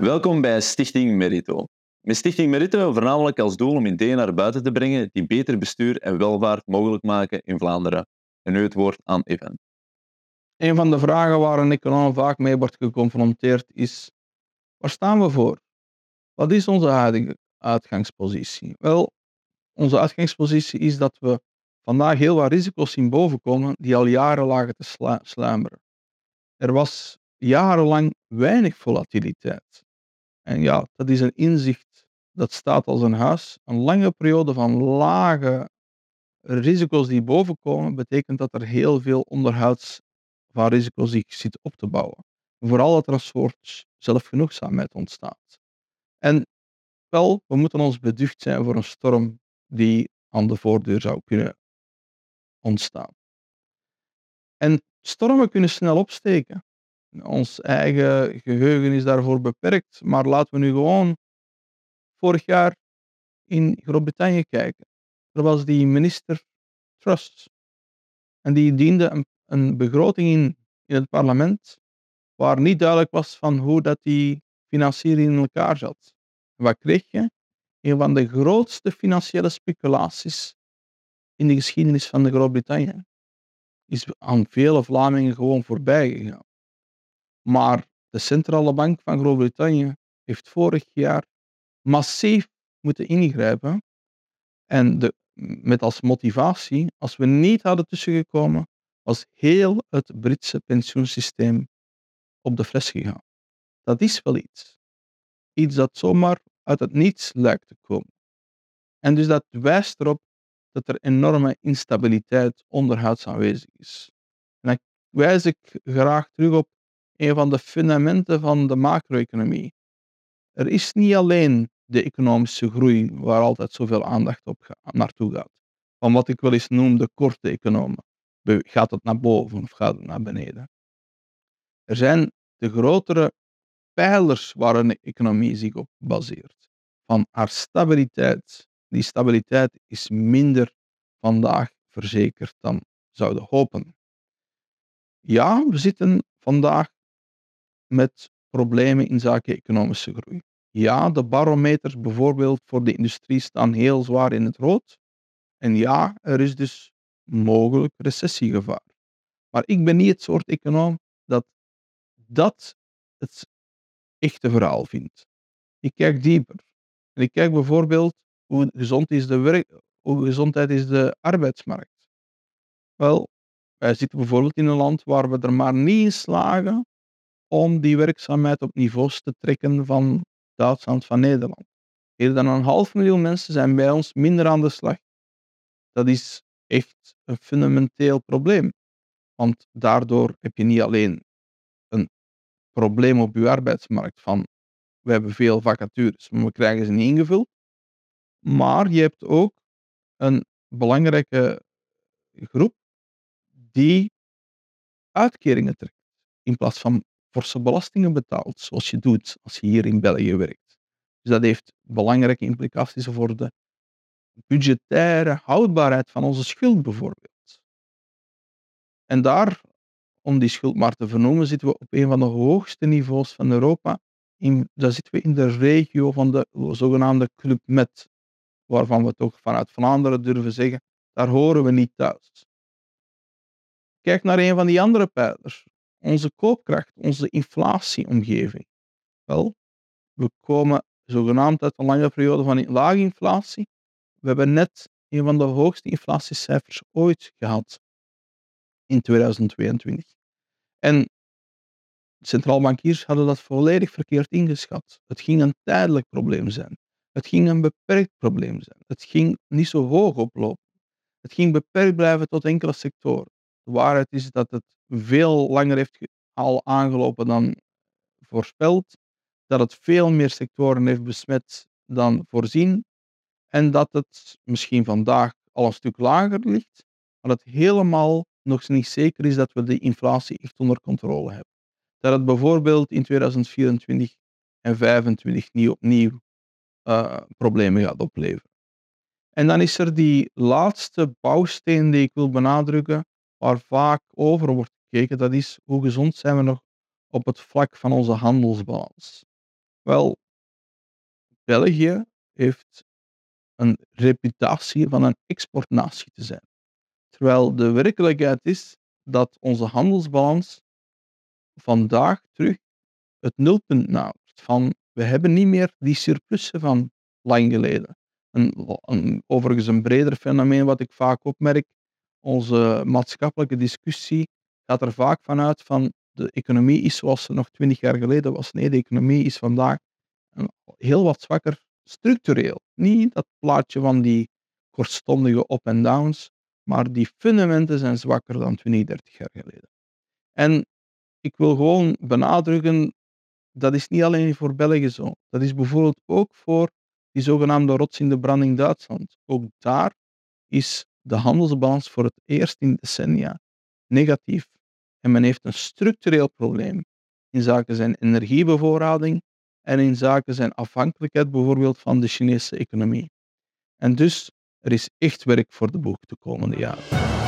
Welkom bij Stichting Merito. Met Stichting Merito voornamelijk als doel om ideeën naar buiten te brengen die beter bestuur en welvaart mogelijk maken in Vlaanderen. En nu het woord aan Evan. Een van de vragen waar een econoom vaak mee wordt geconfronteerd is: waar staan we voor? Wat is onze huidige uitgangspositie? Wel, onze uitgangspositie is dat we vandaag heel wat risico's zien bovenkomen die al jaren lagen te slu- sluimeren. Er was jarenlang weinig volatiliteit. En ja, dat is een inzicht dat staat als een huis. Een lange periode van lage risico's die bovenkomen, betekent dat er heel veel onderhouds van risico's zich zit op te bouwen. Vooral dat er een soort zelfgenoegzaamheid ontstaat. En wel, we moeten ons beducht zijn voor een storm die aan de voordeur zou kunnen ontstaan. En stormen kunnen snel opsteken. Ons eigen geheugen is daarvoor beperkt, maar laten we nu gewoon vorig jaar in Groot-Brittannië kijken. Er was die minister Truss en die diende een, begroting in in het parlement waar niet duidelijk was van hoe dat die financiering in elkaar zat. Wat kreeg je? Een van de grootste financiële speculaties in de geschiedenis van de Groot-Brittannië. Is aan vele Vlamingen gewoon voorbij gegaan. Maar de centrale bank van Groot-Brittannië heeft vorig jaar massief moeten ingrijpen. En de, met als motivatie, als we niet hadden tussengekomen, was heel het Britse pensioensysteem op de fles gegaan. Dat is wel iets. Iets dat zomaar uit het niets lijkt te komen. En dus dat wijst erop dat er enorme instabiliteit onderhuids aanwezig is. En dan wijs ik graag terug op een van de fundamenten van de macro-economie. Er is niet alleen de economische groei waar altijd zoveel aandacht op ga- naartoe gaat. Van wat ik wel eens noem de korte economen. Gaat het naar boven of gaat het naar beneden? Er zijn de grotere pijlers waar een economie zich op baseert. Van haar stabiliteit. Die stabiliteit is minder vandaag verzekerd dan zouden hopen. Ja, we zitten vandaag met problemen in zaken economische groei. Ja, de barometers bijvoorbeeld voor de industrie staan heel zwaar in het rood. En ja, er is dus mogelijk recessiegevaar. Maar ik ben niet het soort econoom dat dat het echte verhaal vindt. Ik kijk dieper. En ik kijk bijvoorbeeld hoe gezond is de hoe gezondheid is de arbeidsmarkt. Wel, wij zitten bijvoorbeeld in een land waar we er maar niet in slagen om die werkzaamheid op niveaus te trekken van Duitsland, van Nederland. Meer dan een half miljoen mensen zijn bij ons minder aan de slag. Dat is echt een fundamenteel probleem. Want daardoor heb je niet alleen een probleem op je arbeidsmarkt van we hebben veel vacatures, maar we krijgen ze niet ingevuld. Maar je hebt ook een belangrijke groep die uitkeringen trekt in plaats van forse belastingen betaalt, zoals je doet als je hier in België werkt. Dus dat heeft belangrijke implicaties voor de budgettaire houdbaarheid van onze schuld bijvoorbeeld. En daar, om die schuld maar te vernoemen, zitten we op een van de hoogste niveaus van Europa. Daar zitten we in de regio van de zogenaamde Club Med, waarvan we toch vanuit Vlaanderen durven zeggen, daar horen we niet thuis. Kijk naar een van die andere pijlers, onze koopkracht, onze inflatieomgeving. Wel, we komen zogenaamd uit een lange periode van lage inflatie. We hebben net een van de hoogste inflatiecijfers ooit gehad in 2022. En centraal bankiers hadden dat volledig verkeerd ingeschat. Het ging een tijdelijk probleem zijn. Het ging een beperkt probleem zijn. Het ging niet zo hoog oplopen. Het ging beperkt blijven tot enkele sectoren. Waarheid is dat het veel langer heeft al aangelopen dan voorspeld. Dat het veel meer sectoren heeft besmet dan voorzien. En dat het misschien vandaag al een stuk lager ligt. Maar dat helemaal nog niet zeker is dat we de inflatie echt onder controle hebben. Dat het bijvoorbeeld in 2024 en 2025 niet opnieuw eh, problemen gaat opleveren. En dan is er die laatste bouwsteen die ik wil benadrukken, waar vaak over wordt gekeken, dat is hoe gezond zijn we nog op het vlak van onze handelsbalans. Wel, België heeft een reputatie van een exportnatie te zijn. Terwijl de werkelijkheid is dat onze handelsbalans vandaag terug het nulpunt nadert. Van we hebben niet meer die surplussen van lang geleden. Een, een, overigens een breder fenomeen wat ik vaak opmerk. Onze maatschappelijke discussie gaat er vaak vanuit van de economie is zoals ze nog twintig jaar geleden was. Nee, de economie is vandaag heel wat zwakker structureel. Niet dat plaatje van die kortstondige up en downs, maar die fundamenten zijn zwakker dan 20, 30 jaar geleden. En ik wil gewoon benadrukken, dat is niet alleen voor België zo. Dat is bijvoorbeeld ook voor die zogenaamde rots in de branding Duitsland. Ook daar is de handelsbalans voor het eerst in decennia negatief. En men heeft een structureel probleem in zaken zijn energiebevoorrading en in zaken zijn afhankelijkheid bijvoorbeeld van de Chinese economie. En dus er is echt werk voor de boeg de komende jaren.